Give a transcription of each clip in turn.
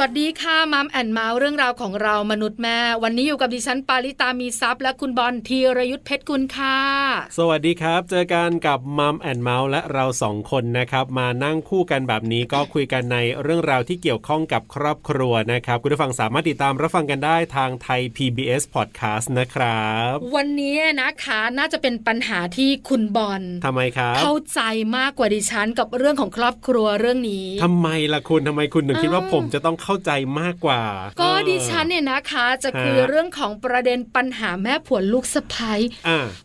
สวัสดีค่ะ Mum and Mouth เรื่องราวของเรามนุษย์แม่ วันนี้อยู่กับดิฉันปาริตามีทรัพย์และคุณบอลธีรยุทธเพชรกุลค่ะ สวัสดีครับ เจอกันกับ Mum and Mouth และเราสองคนนะครับ มานั่งคู่กันแบบนี้ก็คุยกันในเรื่องราวที่เกี่ยวข้องกับครอบครัวนะครับ คุณผู้ฟังสามารถติดตามรับฟังกันได้ทางไทย PBS Podcast นะครับ วันนี้นะคะน่าจะเป็นปัญหาที่คุณบอลทำไมครับเข้าใจมากกว่าดิฉันกับเรื่องของครอบครัวเรื่องนี้ทำไมล่ะคุณทำไมคุณถึงคิดว่าผมจะต้องเข้าใจมากกว่า ก็ดิฉันเนี่ยนะคะจะคุยเรื่องของประเด็นปัญหาแม่ผัวลูกสะพ้าย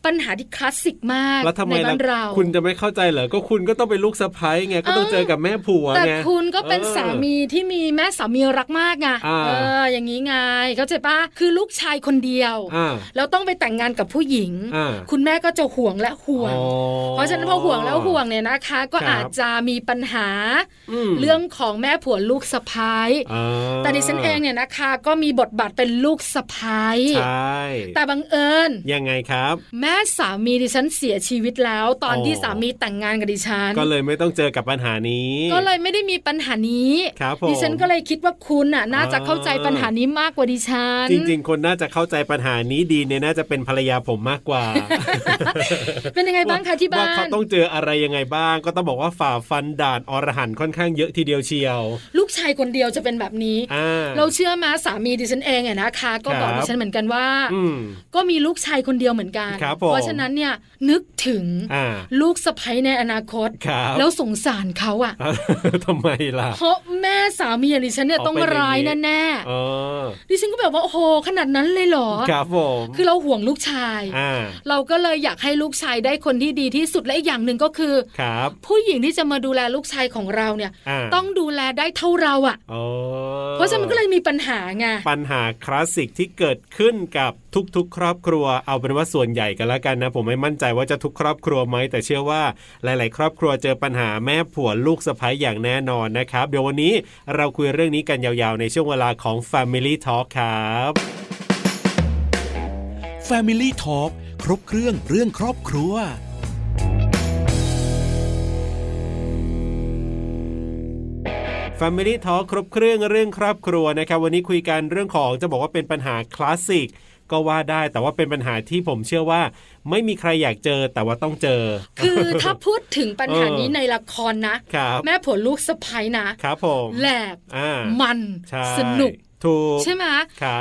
ปัญหาที่คลาสสิกมากในบ้านเราคุณจะไม่เข้าใจเหรอก็คุณก็ต้องเป็นลูกสะพ้ายไงก็ต้องเจอกับแม่ผัวไงแต่คุณก็เป็นสามีที่มีแม่สามีรักมากไงเอออย่างนี้ไงเข้าใจปะคือลูกชายคนเดียวแล้วต้องไปแต่งงานกับผู้หญิง คุณแม่ก็จะห่วงและห่วง เพราะฉะนั้นพอห่วงแล้วห่วงเนี่ยนะคะ ก็อาจจะมีปัญหาเรื่องของแม่ผัวลูกสะพ้ายแต่ดิฉันเองเนี่ยนะคะ ก็มีบทบาทเป็นลูกสะพ้ายใช่แต่บังเอิญยังไงครับ แม่สามีดิฉันเสียชีวิตแล้ว ตอนที่สามีแต่งงานกับดิฉัน ก็เลยไม่ต้องเจอกับปัญหานี้ ก็เลยไม่ได้มีปัญหานี้ครับดิฉันก็เลยคิดว่าคุณอะน่าจะเข้าใจปัญหานี้มากกว่าดิฉัน จริง ๆ คนน่าจะเข้าใจปัญหานี้ดีเนี่ยน่าจะเป็นภรรยาผมมากกว่า เป็นยังไงบ้างคะที่บ้านว่าเขาต้องเจออะไรยังไงบ้าง ก็ต้องบอกว่าฝ่าฟันด่านอรหันค่อนข้างเยอะทีเดียวเชียว ลูกชายคนเดียวจะเป็นแบบนี้ เราเชื่อมาสามีดิฉันเองเนี่ยนะคะ ก็บอกดิฉันเหมือนกันว่า ก็มีลูกชายคนเดียวเหมือนกัน เพราะฉะนั้นเนี่ยนึกถึงลูกสะใภ้ในอนาคต แล้วสงสารเขาอะทำไมล่ะ เพราะแม่สามีดิฉันเนี่ยต้องร้ายแน่ๆดิฉันก็แบบว่าโอ้โหขนาดนั้นเลยเหรอครับผมคือเราห่วงลูกชาย เราก็เลยอยากให้ลูกชายได้คนที่ดีที่สุดและอีกอย่างหนึ่งก็คือครับผู้หญิงที่จะมาดูแลลูกชายของเราเนี่ย ต้องดูแลได้เท่าเราอะเพราะฉะนั้นก็เลยมีปัญหาไงปัญหาคลาสสิกที่เกิดขึ้นกับทุกๆ ครอบครัวเอาเป็นว่าส่วนใหญ่กันแล้วกันนะ ผมไม่มั่นใจว่าจะทุกครอบครัวไหมแต่เชื่อว่า หลาย ๆ ครอบครัวเจอปัญหาแม่ผัวลูกสะใภ้อย่างแน่นอนนะครับ เดี๋ยววันนี้เราคุยเรื่องนี้กันยาวๆ ในช่วงเวลาของ Family Talk ครับ Family Talk ครบเครื่องเรื่องครอบครัว Family Talk ครบเครื่องเรื่องครอบครัวนะครับ วันนี้คุยกันเรื่องของจะบอกว่าเป็นปัญหาคลาสสิกก็ว่าได้แต่ว่าเป็นปัญหาที่ผมเชื่อว่า ไม่มีใครอยากเจอแต่ว่าต้องเจอ คือถ้าพูดถึงปัญหานี้ในละครนะ แม่ผัวลูกสะพ้ยนะครับผมแหลกมันสนุกใช่ไหม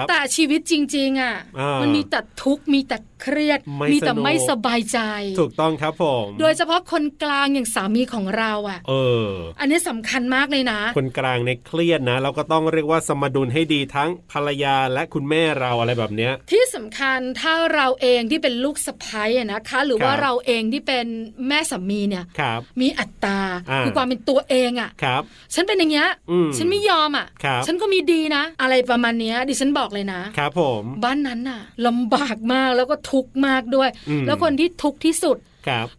แต่ชีวิตจริง ๆ อะ มันมีแต่ทุกข์มีแต่ เครียด มีแต่ไม่สบายใจ ถูกต้องครับผม โดยเฉพาะคนกลางอย่างสามีของเราอะ เออ อันนี้สำคัญมากเลยนะ คนกลางในเครียดนะเราก็ต้องเรียกว่าสมดุลให้ดีทั้งภรรยาและคุณแม่เราอะไรแบบเนี้ย ที่สำคัญถ้าเราเองที่เป็นลูกสะพ้ายนะคะ หรือว่าเราเองที่เป็นแม่สามีเนี่ยมีอัตตาคือความเป็นตัวเองอะฉันเป็นอย่างเงี้ยฉันไม่ยอมอะ ฉันก็มีดีนะ อะไรประมาณเนี้ยดิฉันบอกเลยนะครับผม บ้านนั้นน่ะลำบากมากแล้วก็ทุกข์มากด้วย แล้วคนที่ทุกข์ที่สุด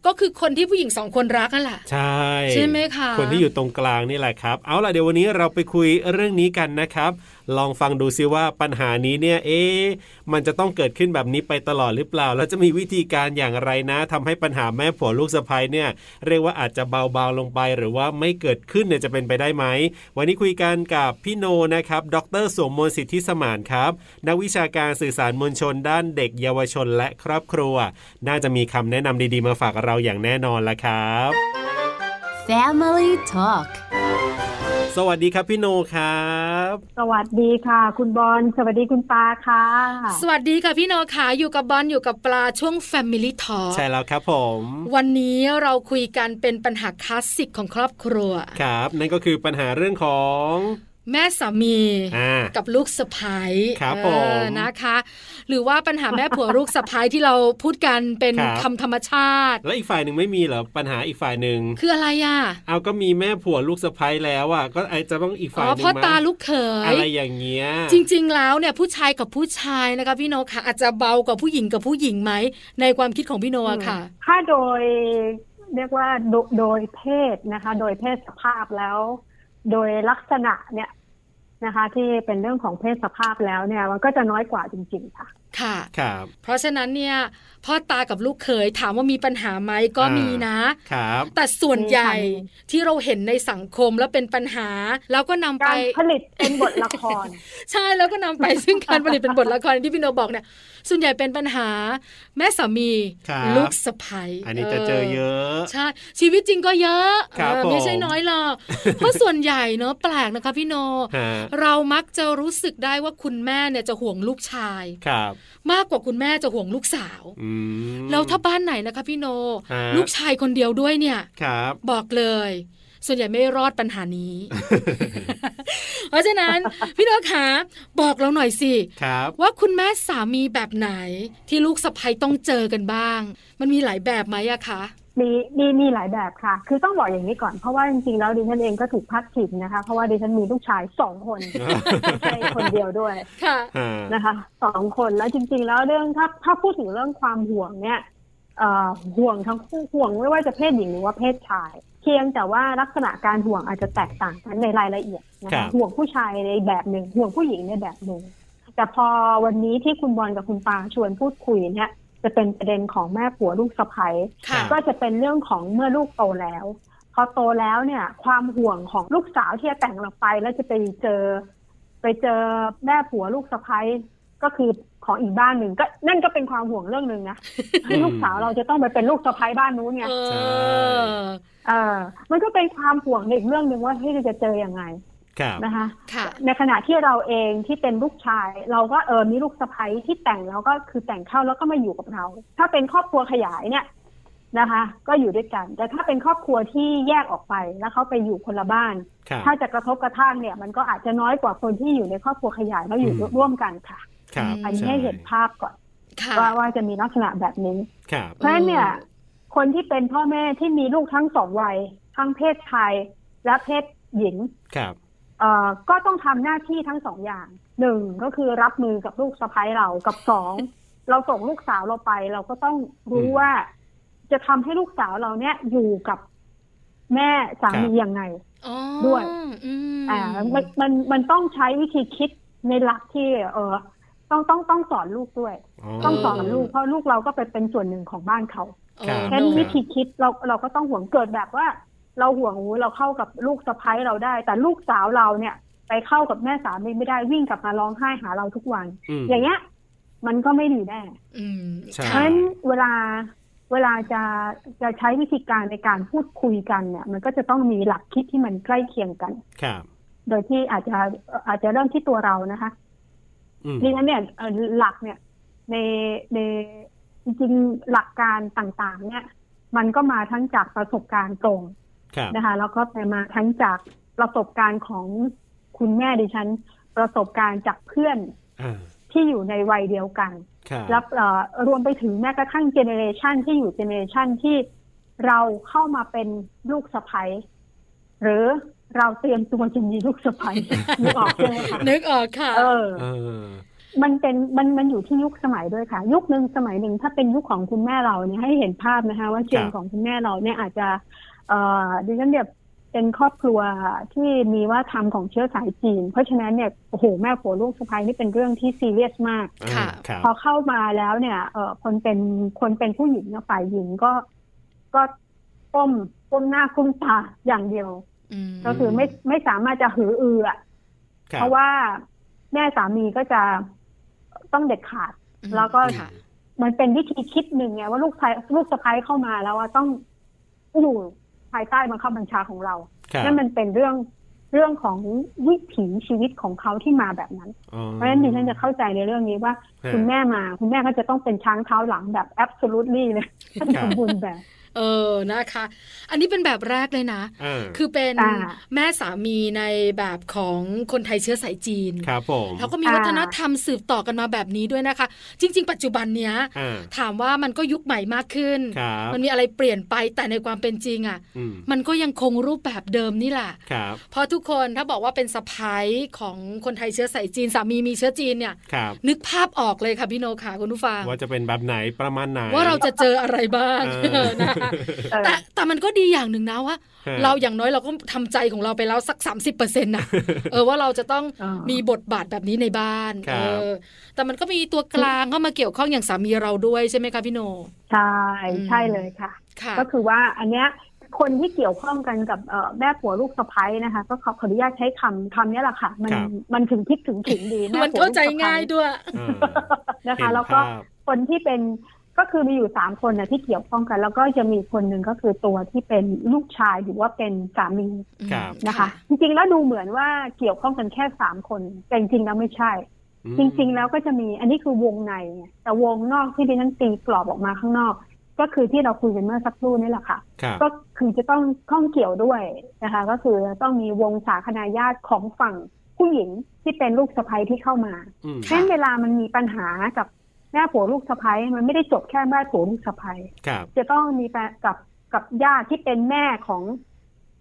ก็คือคนที่ผู้หญิงสองคนรักนั่นแหละใช่ใช่ไหมคะคนที่อยู่ตรงกลางนี่แหละครับ เอาล่ะเดี๋ยววันนี้เราไปคุยเรื่องนี้กันนะครับ ลองฟังดูซิว่าปัญหานี้เนี่ยเอ๊มันจะต้องเกิดขึ้นแบบนี้ไปตลอดหรือเปล่า แล้วจะมีวิธีการอย่างไรนะทำให้ปัญหาแม่ผัวลูกสะพ้ยเนี่ยเรียกว่าอาจจะเบาๆลงไป หรือว่าไม่เกิดขึ้นเนี่ยจะเป็นไปได้ไหม วันนี้คุยกันกับพี่โนนะครับ ดรสมมนสิทธิสมานครับ นักวิชาการสื่อสารมวลชนด้านเด็กเยาวชนและครอบครัว น่าจะมีคำแนะนำดีๆ มาฝากเราอย่างแน่นอนละครับ Family Talk สวัสดีครับพี่โนครับ สวัสดีค่ะ คุณบอลสวัสดีคุณปลาค่ะ สวัสดีค่ะพี่โนค่ะอยู่กับบอลอยู่กับปลาช่วง Family Talk ใช่แล้วครับผม วันนี้เราคุยกันเป็นปัญหาคลาสสิกของครอบครัว ครับ นั่นก็คือปัญหาเรื่องของ แม่สามีกับลูกสะพ้ายครับผมนะคะ หรือว่าปัญหาแม่ผัวลูกสะพ้ายที่เราพูดกันเป็นคำธรรมชาติ แล้วอีกฝ่ายหนึ่งไม่มีเหรอปัญหาอีกฝ่ายหนึ่งคืออะไรอะเอาก็มีแม่ผัวลูกสะพ้ายแล้วอะก็ไอจะต้องอีกฝ่ายหนึ่งพ่อตาลูกเขยอะไรอย่างเงี้ยจริง ๆ แล้วเนี่ยผู้ชายกับผู้ชายนะคะพี่โนค่ะอาจจะเบากว่าผู้หญิงกับผู้หญิงไหมในความคิดของพี่โนค่ะ ถ้าโดยเรียกว่าโดยเพศนะคะ โดยเพศสภาพแล้ว โดยลักษณะเนี่ยนะคะ ที่เป็นเรื่องของเพศสภาพแล้วเนี่ย มันก็จะน้อยกว่าจริง ๆ ค่ะ ค่ะครับ เพราะฉะนั้นเนี่ยพ่อตากับลูกเขยถามว่ามีปัญหาไหมก็มีนะครับแต่ส่วนใหญ่ที่เราเห็นในสังคมแล้วเป็นปัญหา แล้วก็นำไปการผลิตเป็นบทละคร ใช่แล้วก็นำไปซึ่งการผลิตเป็นบทละครที่พี่โนบอกเนี่ยส่วนใหญ่เป็นปัญหาแม่สามีครับลูกสะใภ้อันนี้จะเจอเยอะใช่ชีวิตจริงก็เยอะครับเออไม่ใช่ผมน้อยหรอกเพราะส่วนใหญ่เนอะแปลกนะคะพี่โนฮะเรามักจะรู้สึกได้ว่าคุณแม่เนี่ยจะห่วงลูกชายครับมากกว่าคุณแม่จะห่วงลูกสาวอืมแล้วถ้าบ้านไหนนะคะพี่โนฮะลูกชายคนเดียวด้วยเนี่ยครับบอกเลย ส่วนใหญ่ไม่รอดปัญหานี้ เพราะฉะนั้นพี่โนขาบอกเราหน่อยสิครับว่าคุณแม่สามีแบบไหนที่ลูกสะใภ้ต้องเจอกันบ้าง มันมีหลายแบบไหมอะคะ มีมีมีหลายแบบค่ะ คือต้องบอกอย่างนี้ก่อน เพราะว่าจริงๆแล้วดิฉันเองก็ถูกพัดถิ่นนะคะ เพราะว่าดิฉันมีลูกชายสองคนไม่ใช่คนเดียวด้วยค่ะฮะนะคะสองคนแล้วจริง ๆ แล้วเรื่องถ้าถ้าพูดถึงเรื่องความห่วงเนี่ยเอ่อห่วงทั้งคู่ห่วงไม่ว่าจะเพศหญิงหรือว่าเพศชาย เพียงแต่ว่าลักษณะการห่วงอาจจะแตกต่างกันในรายละเอียดนะครัคะบห่วงผู้ชายในแบบหนึ่งห่วงผู้หญิงในแบบหนึ่งแต่พอวันนี้ที่คุณบอลกับคุณปาชวนพูดคุยเนี่ย จะเป็นประเด็นของแม่ผัวลูกสะใภ้ค่ะก็จะเป็นเรื่องของเมื่อลูกโตแล้ว พอโตแล้วเนี่ย ความห่วงของลูกสาวที่จะแต่งเราไป แล้วจะไปเจอ ไปเจอแม่ผัวลูกสะใภ้ก็คือของอีกบ้านหนึ่งก็นั่นก็เป็นความห่วงเรื่องหนึ่งนะที่ลูกสาวเราจะต้องไปเป็นลูกสะใภ้บ้านนู้นไงเอใช่อเออมันก็เป็นความห่วงในอีกเรื่องหนึ่งว่าที่จะเจอยังไงครับ นะคะค่ะในขณะที่เราเองที่เป็นลูกชาย เราก็เออมีลูกสะใภ้ที่แต่งแล้วก็คือแต่งเข้าแล้วก็มาอยู่กับเรา ถ้าเป็นครอบครัวขยายเนี่ยนะคะ ก็อยู่ด้วยกัน แต่ถ้าเป็นครอบครัวที่แยกออกไปแล้วเขาไปอยู่คนละบ้านครับถ้าจะกระทบกระทั่งเนี่ย มันก็อาจจะน้อยกว่าคนที่อยู่ในครอบครัวขยายแล้วอยู่อืมร่วมกันค่ะครับอันนี้ให้เห็นภาพก่อนค่ะว่าว่าจะมีลักษณะแบบนี้ครับเพราะฉะนั้นเนี่ย คนที่เป็นพ่อแม่ที่มีลูกทั้งสองวัยทั้งเพศชายและเพศหญิงครับเอ่อ ก็ต้องทำหน้าที่ทั้งสองอย่างหนึ่งก็คือรับมือกับลูกสะพ้ายเรากับสองเราส่งลูกสาวเราไป เราก็ต้องรู้อืมว่า จะทำให้ลูกสาวเราเนี่ยอยู่กับแม่สามีครับยังไงอ๋อด้วยอืมอ่ามันมันมันต้องใช้วิธีคิดในหลักที่ เออต้องต้องต้องสอนลูกด้วย ต้องสอนลูกเพราะลูกเราก็ไปเป็นส่วนหนึ่งของบ้านเขาครับฉะนั้นเออวิธีคิดเราเราก็ต้องห่วงเกิดแบบว่า เราห่วงโอ้เราเข้ากับลูกสะพ้ายเราได้ แต่ลูกสาวเราเนี่ย ไปเข้ากับแม่สามีไม่ได้วิ่งกลับมาร้องไห้หาเราทุกวันมอย่างเงี้ย มันก็ไม่ดีแน่อืมใช่เพราะฉะนั้นเวลาเวลาจะจะใช้วิธีการในการพูดคุยกันเนี่ย มันก็จะต้องมีหลักคิดที่มันใกล้เคียงกัน ครับ โดยที่อาจจะอาจจะเริ่มที่ตัวเรานะคะอืมดังนั้นเนี่ยเอ่อหลักเนี่ย ในในจริงๆหลักการต่าง ๆ เนี่ย มันก็มาทั้งจากประสบการณ์ตรงครับ นะคะ แล้วก็มาทั้งจากประสบการณ์ของคุณแม่ดิฉัน ประสบการณ์จากเพื่อนอ่าที่อยู่ในวัยเดียวกันครับแล้วเอ่อรวมไปถึงแม้กระทั่งเจเนเรชันที่อยู่เจเนเรชันที่เราเข้ามาเป็นลูกสะใภ้หรือเราเตรียมตัวจะมีลูกสะใภ้นึกออกใช่ไหมคะนึกออกค่ะ เออเออมันเป็นมันมันอยู่ที่ยุคสมัยด้วยค่ะ ยุคหนึ่งสมัยหนึ่งถ้าเป็นยุคของคุณแม่เราเนี่ยให้เห็นภาพนะคะ ว่าเจนครับของคุณแม่เราเนี่ยอาจจะเอ่อ ดิฉันเนี่ยเป็นครอบครัวที่มีว่าทำของเชื้อสายจีน เพราะฉะนั้นเนี่ยโอ้โหแม่ผัวลูกสะใภ้นี่เป็นเรื่องที่ซีเรียสมากค่ะครับพอเข้ามาแล้วเนี่ยเออคนเป็นคนเป็นผู้หญิงเนี่ยฝ่ายหญิงก็ก็ก้มก้มหน้าก้มตาอย่างเดียวอืมก็คือไม่ไม่สามารถจะหืออืออะครับเพราะว่าแม่สามีก็จะต้องเด็ดขาด แล้วก็ค่ะมันเป็นวิธีคิดหนึ่งไงว่าลูกชายลูกสะพ้ายเข้ามาแล้วว่าต้องอยู่ ภายใต้บังคับบัญชาของเราครับนั่นมันเป็นเรื่องเรื่องของวิถีชีวิตของเขาที่มาแบบนั้นอ๋อเพราะฉะนั้นดิฉันจะเข้าใจในเรื่องนี้ว่าฮะคุณแม่มา คุณแม่ก็จะต้องเป็นช้างเท้าหลังแบบ absolutely เลยครับสมบูรณ์แบบ เออนะคะ อันนี้เป็นแบบแรกเลยนะอ่าคือเป็นอ่าแม่สามีในแบบของคนไทยเชื้อสายจีนครับผมแล้วก็มีอ่าวัฒนธรรมสืบต่อกันมาแบบนี้ด้วยนะคะ จริง ๆ ปัจจุบันเนี้ยอ่าถามว่ามันก็ยุคใหม่มากขึ้นครับมันมีอะไรเปลี่ยนไปแต่ในความเป็นจริงอะ่ะอืมมันก็ยังคงรูปแบบเดิมนี่แหละครับเพราะทุกคนถ้าบอกว่าเป็นสะพ้ายของคนไทยเชื้อสายจีนสามีมีเชื้อจีนเนี่ยครับนึกภาพออกเลยค่ะพี่โนค่ะคุณผู้ฟังว่าจะเป็นแบบไหนประมาณไหนว่าเราจะเจออะไรบ้างเออนะแต่แต่มันก็ดีอย่างหนึ่งนะว่า เราอย่างน้อยเราก็ทำใจของเราไปแล้วสัก 30%เปอร์เซ็นต์นะเออว่าเราจะต้องมีบทบาทแบบนี้ในบ้านเออแต่มันก็มีตัวกลางเข้ามาเกี่ยวข้องอย่างสามีเราด้วยใช่ไหมคะพี่โน ใช่ใช่เลยค่ะ ก็คือว่าอันเนี้ยคนที่เกี่ยวข้องกันกับแม่ผัวลูกสะพ้ยนะคะ ก็ขออนุญาตใช้คำคำนี้แหละค่ะ มันมันถึงพิกถึงขิงดีแม่มันเข้าใจง่ายด้วยนะคะ แล้วก็คนที่เป็น ก็คือมีอยู่สามคนนะที่เกี่ยวข้องกัน แล้วก็จะมีคนหนึ่งก็คือตัวที่เป็นลูกชายหรือว่าเป็นสามีนะคะ จริงๆแล้วดูเหมือนว่าเกี่ยวข้องกันแค่สามคน แต่จริงๆแล้วไม่ใช่ จริง ๆ แล้วก็จะมีอันนี้คือวงใน แต่วงนอกที่ดิฉันตีกรอบออกมาข้างนอก ก็คือที่เราคุยกันเมื่อสักครู่นี่แหละค่ะ ก็คือจะต้องข้องเกี่ยวด้วยนะคะ ก็คือต้องมีวงสาคนาญาติของฝั่งผู้หญิงที่เป็นลูกสะใภ้ที่เข้ามาเช่นเวลามันมีปัญหากับ แม่ผัวลูกสะพ้ยมันไม่ได้จบแค่แม่ผัวลูกสะพ้ยจะต้องมีกับกับญาติที่เป็นแม่ของ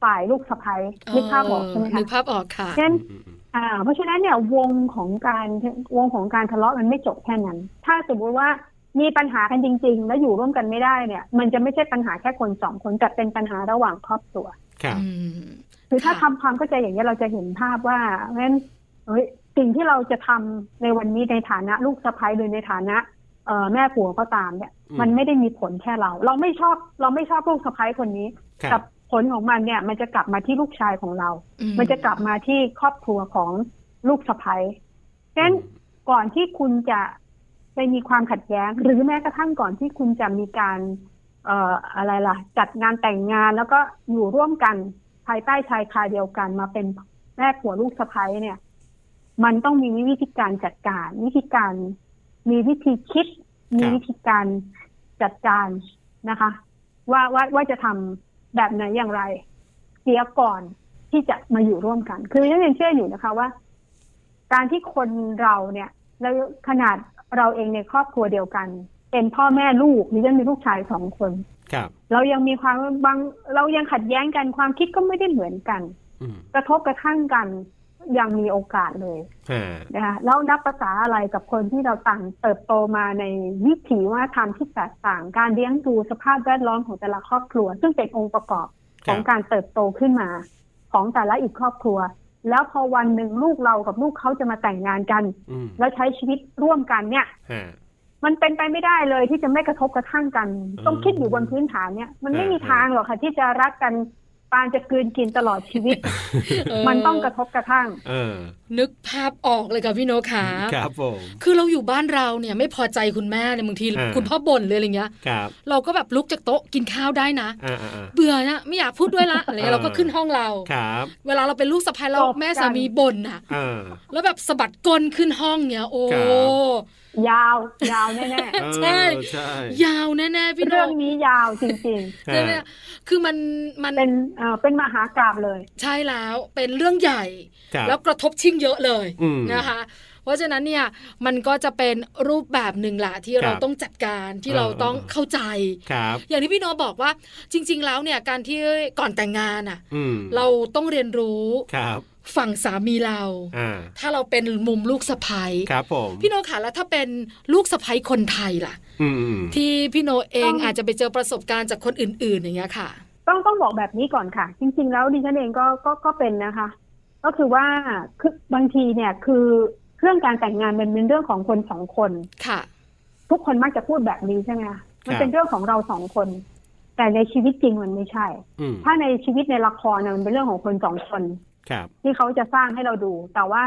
ฝ่ายลูกสะพ้ยนึกภาพออกใช่ไหมคะนึกภาพออกค่ะเช่นอ่า เพราะฉะนั้นเนี่ยวงของการวงของการทะเลาะมันไม่จบแค่นั้น ถ้าสมมติว่ามีปัญหากันจริง ๆ แล้วอยู่ร่วมกันไม่ได้เนี่ย มันจะไม่ใช่ปัญหาแค่คนสองคนแต่เป็นปัญหาระหว่างครอบครัวครับคือถ้าทำความเข้าใจอย่างนี้เราจะเห็นภาพว่าเพราะฉะนั้นเฮ้ย สิ่งที่เราจะทำในวันนี้ในฐานะลูกสะพ้ายหรือในฐานะเออแม่ผัวก็ตามเนี่ย มันไม่ได้มีผลแค่เรา เราไม่ชอบเราไม่ชอบลูกสะพ้ายคนนี้แต่ผลของมันเนี่ย มันจะกลับมาที่ลูกชายของเรา มันจะกลับมาที่ครอบครัวของลูกสะพ้ายฉะนั้นก่อนที่คุณจะไปมีความขัดแย้ง หรือแม้กระทั่งก่อนที่คุณจะมีการ เอ่ออะไรล่ะ จัดงานแต่งงานแล้วก็อยู่ร่วมกันภายใต้ชายคาเดียวกันมาเป็นแม่ผัวลูกสะพ้ายเนี่ย มันต้องมีวิธีการจัดการ วิธีการมีวิธีคิด มีวิธีการจัดการนะคะ ว่าว่าว่าจะทำแบบไหนอย่างไร เสียก่อนที่จะมาอยู่ร่วมกัน คือฉันยังเชื่ออยู่นะคะว่า การที่คนเราเนี่ยแล้วขนาดเราเองในครอบครัวเดียวกัน เป็นพ่อแม่ลูกนี่ฉันมีลูกชายสองคนครับ เรายังมีความบางเรายังขัดแย้งกันความคิดก็ไม่ได้เหมือนกัน กระทบกระทั่งกัน ยังมีโอกาสเลยนะคะแล้วนับภาษาอะไรกับคนที่เราต่างเติบโตมาในวิถีว่าทำที่แตกต่าง การเลี้ยงดูสภาพแวดล้อมของแต่ละครอบครัว ซึ่งเป็นองค์ประกอบของการเติบโตขึ้นมา ของแต่ละอีกครอบครัว แล้วพอวันหนึ่งลูกเรากับลูกเขาจะมาแต่งงานกัน แล้วใช้ชีวิตร่วมกันเนี่ยมันเป็นไปไม่ได้เลยที่จะไม่กระทบกระทั่งกัน ต้องคิดอยู่บนพื้นฐานเนี่ย มันไม่มีทางหรอกค่ะที่จะรักกัน ปานจะกืนกินตลอดชีวิต มันต้องกระทบกระทั่งนึกภาพออกเลยค่ะพี่โนขาครับผมคือเราอยู่บ้านเราเนี่ยไม่พอใจคุณแม่เนี่ยบางทีคุณพ่อบ่นเลยอะไรเงี้ยเราก็แบบลุกจากโต๊ะกินข้าวได้นะ เบื่อนะไม่อยากพูดด้วยละอะไรเราก็ขึ้นห้องเราเวลาเราเป็นลูกสะพ้ายเราแม่สามีบ่นอะแล้วแบบสะบัดก้นขึ้นห้องเนี่ยโอ้ ยาวยาวแน่ๆใช่ยาวแน่ๆพี่น้องเรื่องนี้ยาวจริงๆใช่ไหมคือมันมันเป็นเอ่อเป็นมหากราบเลย ใช่แล้วเป็นเรื่องใหญ่ แล้วกระทบชิงเยอะเลยนะคะ เพราะฉะนั้นเนี่ยมันก็จะเป็นรูปแบบหนึ่งแหละที่เราต้องจัดการที่เราต้องเข้าใจอย่างที่พี่โนบอกว่าจริง ๆ แล้วเนี่ยการที่ก่อนแต่งงานอะเราต้องเรียนรู้ ฝั่งสามีเราถ้าเราเป็นมุมลูกสะพ้ยครับผมพี่โนค่ะแล้วถ้าเป็นลูกสะพ้ยคนไทยล่ะที่พี่โนเองอาจจะไปเจอประสบการณ์จากคนอื่น ๆ อย่างเงี้ยค่ะ ต้องต้องบอกแบบนี้ก่อนค่ะ จริง ๆ แล้วดิฉันเองก็ก็ก็เป็นนะคะ ก็คือว่าคือบางทีเนี่ยคือเรื่องการแต่งงานมันเป็นเรื่องของคนสองคนค่ะ ทุกคนมักจะพูดแบบนี้ใช่ไหมคะมันเป็นเรื่องของเราสองคน แต่ในชีวิตจริงมันไม่ใช่ ถ้าในชีวิตในละครเนี่ยมันเป็นเรื่องของคนสองคน ที่เขาจะสร้างให้เราดู แต่ว่า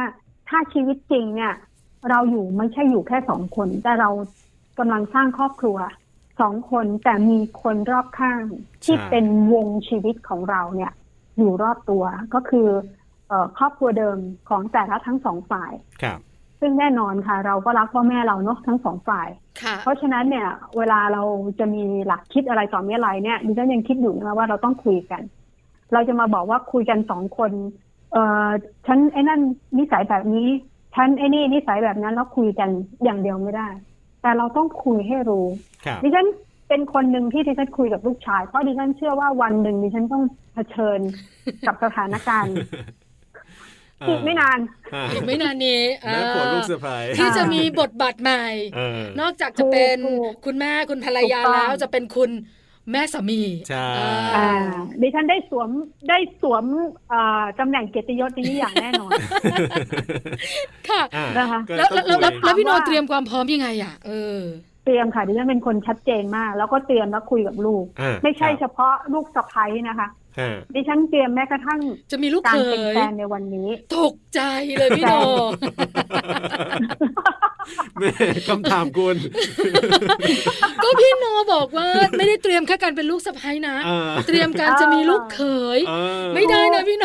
ถ้าชีวิตจริงเนี่ย เราอยู่ไม่ใช่อยู่แค่สองคน แต่เรากำลังสร้างครอบครัวสองคนแต่มีคนรอบข้างที่เป็นวงชีวิตของเราเนี่ย อยู่รอบตัวก็คือเอครอบครัวเดิมของแต่ละทั้งสองฝ่ายครับซึ่งแน่นอนค่ะ เราก็รักพ่อแม่เราเนาะทั้งสองฝ่าย เพราะฉะนั้นเนี่ย เวลาเราจะมีหลักคิดอะไรต่อเมื่อไรเนี่ยดิฉันยังคิดอยู่นะว่าเราต้องคุยกัน เราจะมาบอกว่าคุยกันสองคน เออฉันไอ้นั่นนิสัยแบบนี้ ฉันไอ้นี่นิสัยแบบนั้นแล้วคุยกันอย่างเดียวไม่ได้ แต่เราต้องคุยให้รู้ดิฉันเป็นคนหนึ่งที่ดิฉันคุยกับลูกชาย เพราะดิฉันเชื่อว่าวันหนึ่งดิฉันต้องเผชิญกับสถานการณ์อีกไม่นานอีกไม่นานนี้แม่ผัวลูกสะพ้ายที่จะมีบทบาทใหม่ นอกจากจะเป็นคุณแม่คุณภรรยาแล้วจะเป็นคุณ แม่สามีใช่อ่าดิฉันได้สวมได้สวมตำแหน่งเกียรติยศนี้อย่างแน่นอน ค่ะนะคะแล้วแล้วแล้วพี่โนเตรียมความพร้อมยังไงอะ เออเตรียมค่ะดิฉันเป็นคนชัดเจนมาก แล้วก็เตรียมแล้วคุยกับลูก ไม่ใช่เฉพาะลูกสะใภ้นะคะดิฉันเตรียมแม้กระทั่งจะมีลูกการเคเป็นยแฟนในวันนี้ ตกใจเลยพี่โน แม่คำถามคุณก็พี่โนบอกว่าไม่ได้เตรียมแค่การเป็นลูกสะใภ้นะ เตรียมการจะมีลูกเขย ไม่ได้นะพี่โน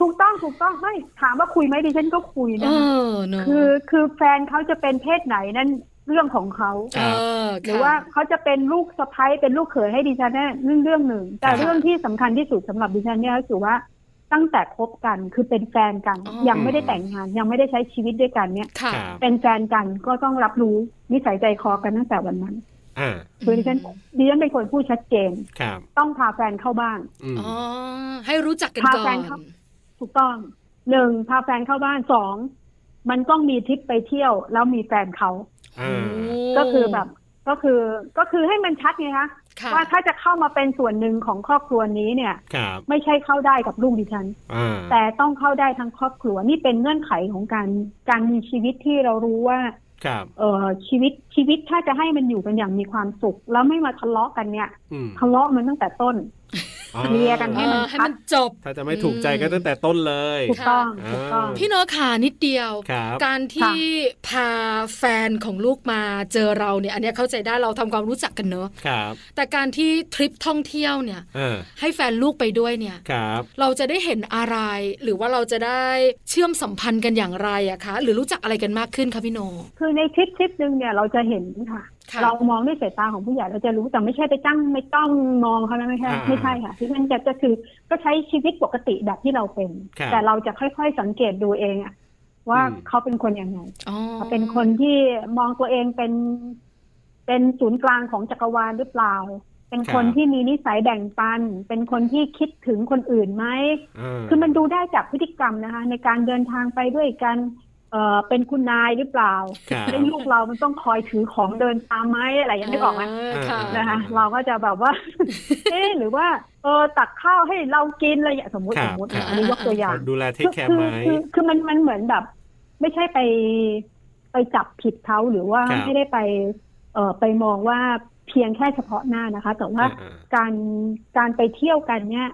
ถูกต้องถูกต้องไม่ถามว่าคุยไหมดิฉันก็คุยเอนะอเนอะคือคือแฟนเขาจะเป็นเพศไหนนั่นเรื่องของเขาเออหรือว่าเขาจะเป็นลูกสะใภ้เป็นลูกเขยให้ดิฉันเนี่ยเรื่องเรื่องหนึ่ง แต่เรื่องที่สำคัญที่สุดสำหรับดิฉันเนี่ยก็คือว่า ตั้งแต่คบกันคือเป็นแฟนกัน ยังไม่ได้แต่งงานยังไม่ได้ใช้ชีวิตด้วยกันเนี่ยค่ะเป็นแฟนกันก็ต้องรับรู้นิสัยใจคอกันตั้งแต่วันนั้นอ่าคือดิฉันดิฉันเป็นคนพูดชัดเจนครับต้องพาแฟนเข้าบ้านอืมอ๋อให้รู้จักกันพาก่อแฟนนเข้าถูกต้องหนึ่งพาแฟนเข้าบ้านสองมันต้องมีทริปไปเที่ยว แล้วมีแฟนเขาอ่าก็คือแบบ ก็คือก็คือให้มันชัดไงคะค่ะ ว่าถ้าจะเข้ามาเป็นส่วนหนึ่งของครอบครัวนี้เนี่ยครับไม่ใช่เข้าได้กับลูกดิฉันอ่าแต่ต้องเข้าได้ทั้งครอบครัวนี่เป็นเงื่อนไขของการการมีชีวิตที่เรารู้ว่าครับเออชีวิตชีวิตถ้าจะให้มันอยู่กันอย่างมีความสุข แล้วไม่มาทะเลาะกันเนี่ยอืมทะเลาะมันตั้งแต่ต้นอ่า เคลียร์กันเอให้มันอให้ชัมัดนจบ ถ้าจะไม่ถูกใจก็ตั้งแต่ต้นเลย ถูกต้องอ่าถูกต้อง พี่โนตขานิดเดียว ครับการที่พาแฟนของลูกมาเจอเราเนี่ย อันเนี้ยเข้าใจได้เราทำความรู้จักกันเนอะครับแต่การที่ทริปท่องเที่ยวเนี่ยอ่าให้แฟนลูกไปด้วยเนี่ย ครับ เราจะได้เห็นอะไร หรือว่าเราจะได้เชื่อมสัมพันธ์กันอย่างไรอะคะหรือรู้จักอะไรกันมากขึ้นคะพี่โน คือในทริปทริปหนึ่งเนี่ยเราจะเห็นค่ะ ค่ะ เรามองด้วยสายตาของผู้ใหญ่เราจะรู้แต่ไม่ใช่ไปจ้องไม่ต้องมองเขานะไม่ใช่อ่า ไม่ใช่ค่ะที่มันจะจะคือก็ใช้ชีวิตปกติแบบที่เราเป็นครับแต่เราจะค่อยๆสังเกตดูเองอะว่าอืมเขาเป็นคนยังไงอ๋อเขาเป็นคนที่มองตัวเองเป็นเป็นศูนย์กลางของจักรวาลหรือเปล่า เป็นคนที่มีนิสัยแบ่งปัน เป็นคนที่คิดถึงคนอื่นไหมอ่าคือมันดูได้จากพฤติกรรมนะคะ ในการเดินทางไปด้วยกัน เอ่อเป็นคุณนายหรือเปล่าครับให้ลูกเรามันต้องคอยถือของเดินตามไหมอะไรอย่างนี้ออกไหมาค่ะนะคะ เราก็จะแบบว่า เอ๊ะหรือว่า เออตักข้าวให้เรากินอะไรอย่างสมมติครัสบมมติครับอันนี้ยกตัวอย่างดูแลเทคแคร์ไหมคือคือมันมันเหมือนแบบ ไม่ใช่ไปไปจับผิดเขาหรือว่าครับไม่ได้ไป เอ่อไปมองว่าเพียงแค่เฉพาะหน้านะคะ แต่ว่าอ่าการการไปเที่ยวกันเนี่ย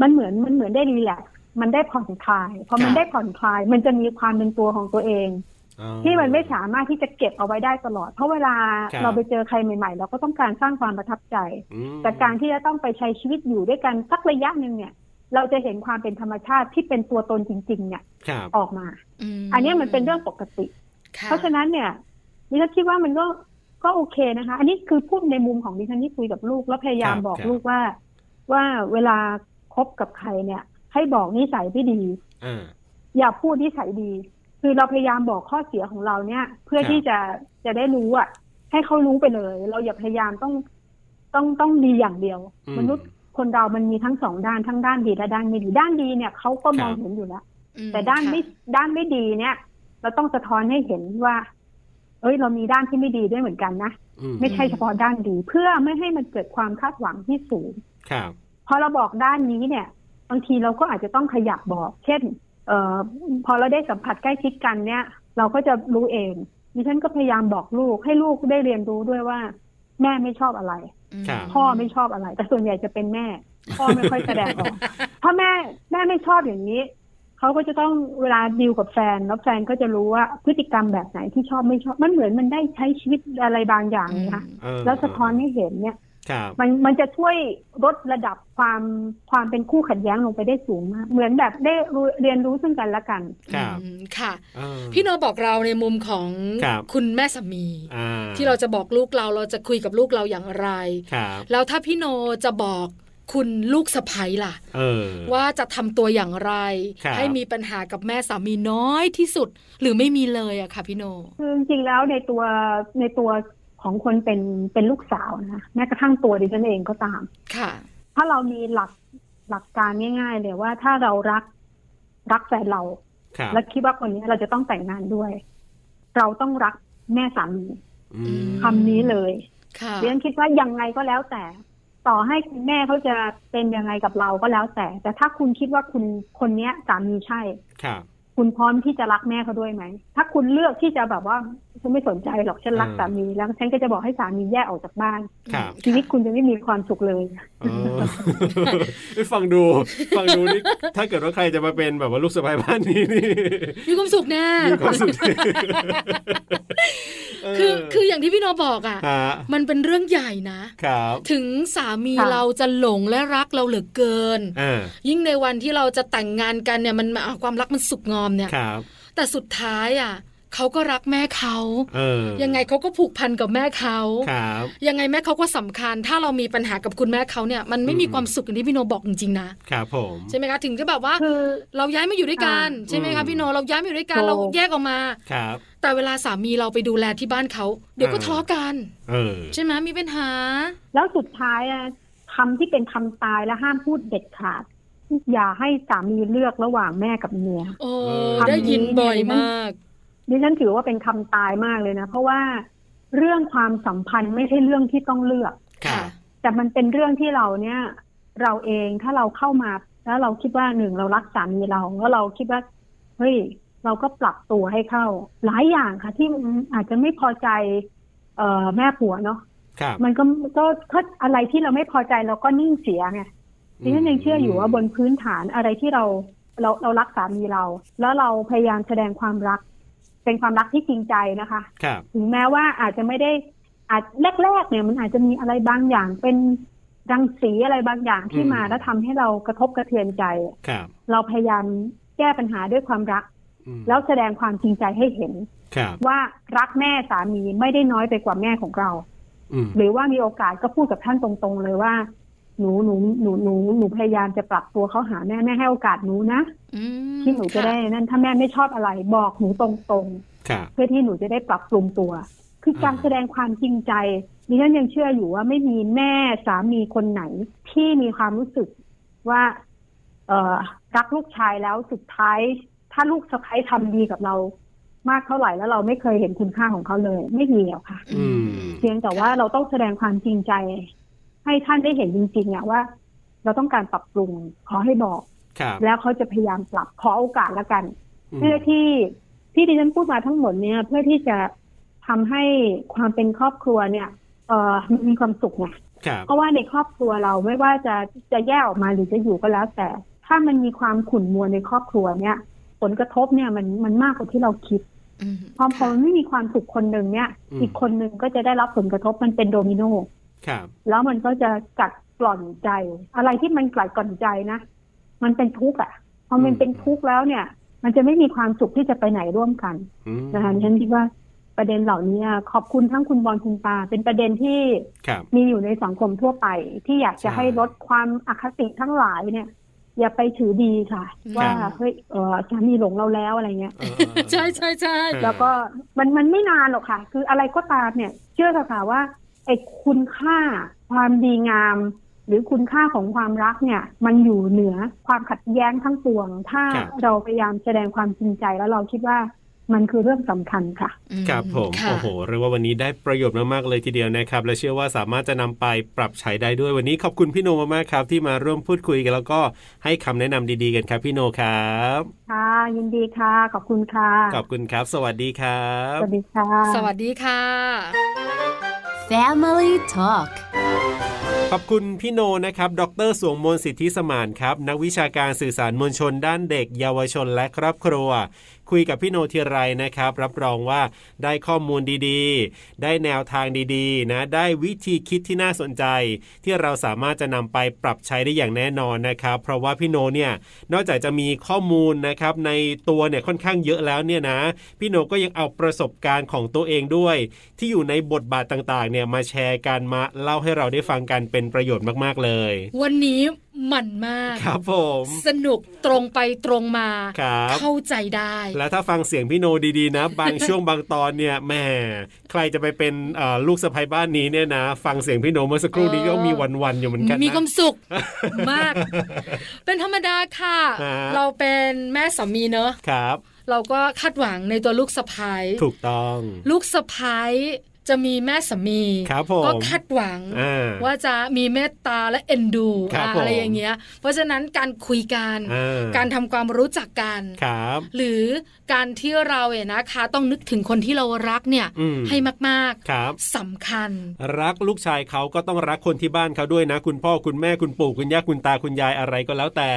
มันเหมือนมันเหมือนได้รีแลกซ์ มันได้ผ่อนคลายพอมันได้ผ่อนคลาย มันจะมีความเป็นตัวของตัวเองอ๋อที่มันไม่สามารถที่จะเก็บเอาไว้ได้ตลอด เพราะเวลาครับเราไปเจอใครใหม่ ๆ เราก็ต้องการสร้างความประทับใจอืมแต่การที่จะต้องไปใช้ชีวิตอยู่ด้วยกันสักระยะหนึ่งเนี่ย เราจะเห็นความเป็นธรรมชาติที่เป็นตัวตนจริง ๆ เนี่ยครับออกมามอันเนี้ยมันเป็นเรื่องปกติค่เพราะฉะนั้นเนี่ยดิฉันคิดว่ามันก็ก็โอเคนะคะ อันนี้คือพูดในมุมของดิฉันที่คุยกับลูก แล้วพยายามครับบอกครับลูกว่า ว่าเวลาคบกับใครเนี่ย ให้บอกนิสัยที่ดีอ่าอย่าพูดนิสัยดี คือเราพยายามบอกข้อเสียของเราเนี่ย เพื่อครับที่จะจะได้รู้อะ ให้เขารู้ไปเลย เราอย่าพยายามต้องต้องต้องดีอย่างเดียวอืมนุษย์คนเรามันมีทั้งสองด้านทั้งด้านดีและด้านไม่ดีด้านดีเนี่ยเขาก็มองครับเห็นอยู่แล้วอืมแต่ด้านค่ะไม่ด้านไม่ดีเนี่ย เราต้องสะท้อนให้เห็นว่า เอ้ย เรามีด้านที่ไม่ดีด้วยเหมือนกันนะอืมไม่ใช่เฉพาะด้านดี เพื่อไม่ให้มันเกิดความคาดหวังที่สูงครับพอเราบอกด้านนี้เนี่ย บางทีเราก็อาจจะต้องขยับบอก เช่นเอ่อพอเราได้สัมผัสใกล้ชิดกันเนี่ย เราก็จะรู้เองดิฉันก็พยายามบอกลูกให้ลูกได้เรียนรู้ด้วยว่า แม่ไม่ชอบอะไรครับพ่อไม่ชอบอะไร แต่ส่วนใหญ่จะเป็นแม่ พ่อไม่ค่อยแสดงออกถ้าแม่แม่ไม่ชอบอย่างนี้เขาก็จะต้องเวลาดีลกับแฟนแล้วแฟนก็จะรู้ว่าพฤติกรรมแบบไหนที่ชอบไม่ชอบมันเหมือนมันได้ใช้ชีวิตอะไรบางอย่างนะคะเออแล้วสะท้อนให้เห็นเนี่ยครับ มันมันจะช่วยลดระดับความความเป็นคู่ขัดแย้งลงไปได้สูงมาก เหมือนแบบได้รู้เรียนรู้ซึ่งกันและกันครับอืมค่ะเออพี่โนบอกเราในมุมของครับคุณแม่สามีอ่าที่เราจะบอกลูกเราเราจะคุยกับลูกเราอย่างไรครับแล้วถ้าพี่โนจะบอกคุณลูกสะใภ้ล่ะเออว่าจะทำตัวอย่างไรครับให้มีปัญหากับแม่สามีน้อยที่สุด หรือไม่มีเลยอะค่ะพี่โนคือจริงๆแล้วในตัวในตัว ของคนเป็นเป็นลูกสาวนะคะแม้กระทั่งตัวดิฉันเองก็ตาม ค่ะ ถ้าเรามีหลักหลักการง่าย ๆ เลยว่าถ้าเรารักรักแฟนเราครับและคิดว่าคนนี้เราจะต้องแต่งงานด้วย เราต้องรักแม่สามีอืมคำนี้เลยเรียนคิดว่ายังไงก็แล้วแต่ ต่อให้คุณแม่เขาจะเป็นยังไงกับเราก็แล้วแต่ แต่ถ้าคุณคิดว่าคุณคนเนี้ยสามีใช่ครับคุณพร้อมที่จะรักแม่เขาด้วยไหม ถ้าคุณเลือกที่จะแบบว่าฉันไม่สนใจหรอกฉันรักสามีแล้วฉันก็จะบอกให้สามีแยกออกจากบ้านชีวิตคุณจะไม่มีความสุขเลยฟังดูฟังดูนี่ถ้าเกิดว่าใครจะมาเป็นแบบว่าลูกสะใภ้บ้านนี้นี่มีความสุขแน่มีความสุขคือคืออย่างที่พี่โนบอกอะ มันเป็นเรื่องใหญ่นะ ถึงสามีเราจะหลงและรักเราเหลือเกิน ยิ่งในวันที่เราจะแต่งงานกันเนี่ยมันความรักมันสุกงอมเนี่ยแต่สุดท้ายอะ เขาก็รักแม่เขาเออยังไงเขาก็ผูกพันกับแม่เขาครับยังไงแม่เขาก็สำคัญ ถ้าเรามีปัญหากับคุณแม่เขาเนี่ยมันไม่มีความสุขอย่างที่พี่โนบอกจริงๆนะครับผมใช่ไหมคะถึงจะแบบว่าเราย้ายมาอยู่ด้วยกันใช่ไหมคะพี่โนเราย้ายมาอยู่ด้วยกันเราแยกออกมาครับแต่เวลาสามีเราไปดูแลที่บ้านเขาเดี๋ยวก็ทะเลาะกันใช่ไหมมีปัญหา แล้วสุดท้ายอะคำที่เป็นคำตายและห้ามพูดเด็ดขาด อย่าให้สามีเลือกระหว่างแม่กับเมียโอ้ได้ยินบ่อยมาก ดิฉันถือว่าเป็นคำตายมากเลยนะ เพราะว่าเรื่องความสัมพันธ์ไม่ใช่เรื่องที่ต้องเลือกแต่มันเป็นเรื่องที่เราเนี่ย เราเองถ้าเราเข้ามา แล้วเราคิดว่าหนึ่งเรารักสามีเราแล้วเราคิดว่าเฮ้ยเราก็ปรับตัวให้เข้า หลายอย่างค่ะ ที่อาจจะไม่พอใจ เอ่อแม่ผัวเนาะมันก็ก็ก็อะไรที่เราไม่พอใจเราก็นิ่งเสียไงดิฉันยังเชื่ออยู่ว่าบนพื้นฐานอะไรที่เราเราเรารักสามีเรา แล้วเราพยายามแสดงความรัก เป็นความรักที่จริงใจนะคะถึงแม้ว่าอาจจะไม่ได้อาจแรกๆเนี่ยมันอาจจะมีอะไรบางอย่างเป็นรังสีอะไรบางอย่างที่มาแล้วทำให้เรากระทบกระเทือนใจเราพยายามแก้ปัญหาด้วยความรัก แล้วแสดงความจริงใจให้เห็นว่ารักแม่สามีไม่ได้น้อยไปกว่าแม่ของเรา หรือว่ามีโอกาสก็พูดกับท่านตรงๆเลยว่า หนูหนูหนูหนูหนูพยายามจะปรับตัวเขาหาแม่แม่ให้โอกาสหนูนะที่หนูจะได้นั่นถ้าแม่ไม่ชอบอะไรบอกหนูตรงๆเพื่อที่หนูจะได้ปรับปรุงตัว คือการแสดงความจริงใจดิฉันยังเชื่ออยู่ว่าไม่มีแม่สามีคนไหน ที่มีความรู้สึกว่า เออรักลูกชายแล้วสุดท้าย ถ้าลูกสะใภ้ทำดีกับเรามากเท่าไหร่แล้วเราไม่เคยเห็นคุณค่าของเขาเลย ไม่มีหรอกค่ะเพียงแต่ว่าเราต้องแสดงความจริงใจ ให้ท่านได้เห็นจริงๆอะว่า เราต้องการปรับปรุงขอให้บอกแล้วเขาจะพยายามปรับขอโอกาสแล้วกัน เพื่อที่ที่ดิฉันพูดมาทั้งหมดเนี่ย เพื่อที่จะทำให้ความเป็นครอบครัวเนี่ย เออมีความสุขไงเพราะว่าในครอบครัวเราไม่ว่าจะจะแยกออกมาหรือจะอยู่ก็แล้ว แต่ถ้ามันมีความขุ่นมัวในครอบครัวเนี่ย ผลกระทบเนี่ยมันมันมากกว่าที่เราคิดพอพอไม่มีความสุขคนหนึ่งเนี่ย อีกคนหนึ่งก็จะได้รับผลกระทบมันเป็นโดมิโน ครับแล้วมันก็จะกัดกล่อนใจ อะไรที่มันกัดกล่อนใจนะ มันเป็นทุกข์อะพอมันเป็นทุกข์แล้วเนี่ย มันจะไม่มีความสุขที่จะไปไหนร่วมกันนะคะฉันคิดว่าประเด็นเหล่านี้ขอบคุณทั้งคุณบอลคุณปาเป็นประเด็นที่มีอยู่ในสังคมทั่วไป ที่อยากจะให้ลดความอคติทั้งหลายเนี่ย อย่าไปถือดีค่ะ ว่าเฮ้ยเออสามีหลงเราแล้วอะไรเงี้ยใช่ใช่ใช่แล้วก็มันมันไม่นานหรอกค่ะ คืออะไรก็ตามเนี่ย เชื่อค่ะว่า ไอ้คุณค่าความดีงาม หรือคุณค่าของความรักเนี่ย มันอยู่เหนือความขัดแย้งทั้งปวง ถ้าเราพยายามแสดงความจริงใจแล้วเราคิดว่ามันคือเรื่องสำคัญค่ะ ครับผมโอ้โหเรียกว่าวันนี้ได้ประโยชน์มากๆเลยทีเดียวนะครับ และเชื่อว่าสามารถจะนำไปปรับใช้ได้ด้วยวันนี้ขอบคุณพี่โนมากๆครับ ที่มาร่วมพูดคุยกันแล้วก็ให้คำแนะนำดีๆกันครับพี่โนครับค่ะยินดีค่ะ ขอบคุณค่ะ ขอบคุณครับ สวัสดีครับ สวัสดีค่ะ สวัสดีค่ะ Family Talk ขอบคุณพี่โนนะครับ ดรสวงมนสิทธิสมานครับ นักวิชาการสื่อสารมวลชนด้านเด็ก เยาวชนและครอบครัว คุยกับพี่โนทีไรนะครับ รับรองว่าได้ข้อมูลดีๆ ได้แนวทางดีๆ นะ ได้วิธีคิดที่น่าสนใจ ที่เราสามารถจะนำไปปรับใช้ได้อย่างแน่นอนนะครับ เพราะว่าพี่โนเนี่ยนอกจากจะมีข้อมูลนะครับในตัวเนี่ยค่อนข้างเยอะแล้วเนี่ยนะ พี่โนก็ยังเอาประสบการณ์ของตัวเองด้วย ที่อยู่ในบทบาทต่างๆเนี่ยมาแชร์กันมาเล่าให้เราได้ฟังกันเป็นประโยชน์มากๆเลย วันนี้ มันมากครับผมสนุกตรงไปตรงมาเข้าใจได้ แล้วถ้าฟังเสียงพี่โนดีๆนะ บางช่วงบางตอนเนี่ยแม่ใครจะไปเป็นลูกสะใภ้บ้านนี้เนี่ยนะ ฟังเสียงพี่โนเมื่อสักครู่นี้ก็มีวันๆอยู่เหมือนกันมีความสุขมาก เป็นธรรมดาค่ะ เราเป็นแม่สามีเนอะครับ เราก็คาดหวังในตัวลูกสะพ้ายถูกต้อง ลูกสะพ้าย จะมีแม่สามีครับผมก็คาดหวังอ่าว่าจะมีเมตตาและเอ็นดูครับอ่าผมอะไรอย่างเงี้ย เพราะฉะนั้นการคุยกันอ่าการทำความรู้จักกันครับหรือการที่เราเนี่ยนะคะต้องนึกถึงคนที่เรารักเนี่ยอืมให้มากครับๆสำคัญ รักลูกชายเขาก็ต้องรักคนที่บ้านเขาด้วยนะ คุณพ่อคุณแม่คุณปู่คุณย่าคุณตาคุณยายอะไรก็แล้วแต่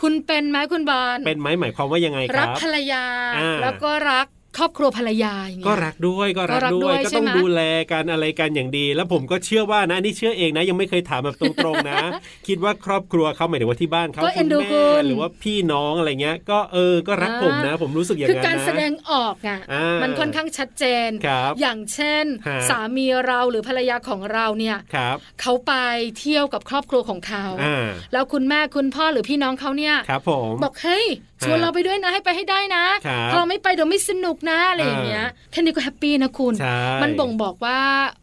คุณเป็นไหมคุณบอลเป็นไหมหมายความว่ายังไงครัรักบภรรยาอ่าแล้วก็รัก ครอบครัวภรรยาอย่างเงี้ยก็รักด้วยก็รักก็รักด้ด้ววยยก็ต้องใช่ไหมดูแลกันอะไรกันอย่างดี แล้วผมก็เชื่อว่านะอันนี่เชื่อเองนะยังไม่เคยถามแบบตรงๆนะ คิดว่าครอบครัวเขาหมายถึงว่าที่บ้านเขาก็เอ็นดูณคุแม่ณหรือว่าพี่น้องอะไรเงี้ย ก็เออก็รักอ่าผมนะ ผมรู้สึกอย่างคือนั้นนะการแสดงออกอะอ่ามัมันค่อนข้างชัดเจนครับอย่างเช่นฮะสามีเราหรือภรรยาของเราเนี่ยครับเขาไปเที่ยวกับครอบครัวของเขาอ่าแล้วคุณแม่คุณพ่อหรือพี่น้องเขาเนี่ยครับผมบอกเฮ้ยชวนฮะเราไปด้วยนะให้ไปให้ได้นะครับถ้าเราไม่ไปเดี๋ยวไม่สนุกนะอะไรอย่างเงี้ยแค่นี้ก็ happy นะคุณใช่มันบ่งบอกว่า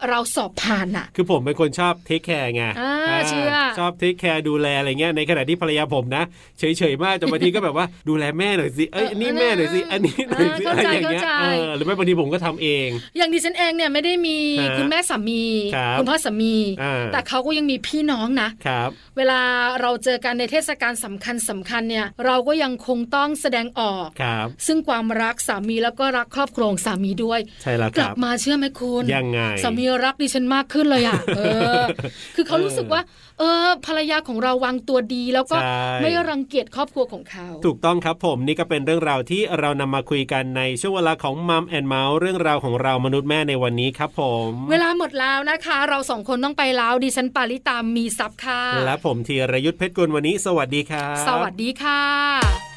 เราสอบผ่านอะคือผมเป็นคนชอบ take care ไงอ่าาเชื่อชอบ take care ดูแลอะไรเงี้ยในขณะที่ภรรยาผมนะเฉยๆมากจนบางทีก็แบบว่าดูแลแม่หน่อยสิเอ้ยเออนี่แม่หน่อยสิอันนี้หน่อยสิเอออะไรเข้าใจอย่างเงี้ยเข้าใจเออหรือไม่บางทีผมก็ทำเอง อย่างดิฉันเองเนี่ยไม่ได้มีฮะคุณแม่สามีครับคุณพ่อสามีอ่าแต่เขาก็ยังมีพี่น้องนะครับเวลาเราเจอกันในเทศกาลสำคัญสำคัญเนี่ยเราก็ยังคงต้องแสดงออกครับซึ่งความรักสามีแล้วก็รักครอบครัวของสามีด้วยใช่แล้วกคลัรับบมาเชื่อไหมคุณยังไงสามีรักดิฉันมากขึ้นเลยอะเออ คือเขาเออรู้สึกว่า เออ ภรรยาของเราวางตัวดี แล้วก็ใช่ไม่รังเกียจครอบครัวของเขา ถูกต้องครับผมนี่ก็เป็นเรื่องราวที่เรานำมาคุยกันในช่วงเวลาของมัมแอนเมาส์เรื่องราวของเรามนุษย์แม่ในวันนี้ครับผม เวลาหมดแล้วนะคะ เราสองคนต้องไปแล้วดิฉันปาริตามมีซับค่ะและผมธีรยุทธเพชรกุลวันนี้ สวัสดีครับสวัสดีค่ะ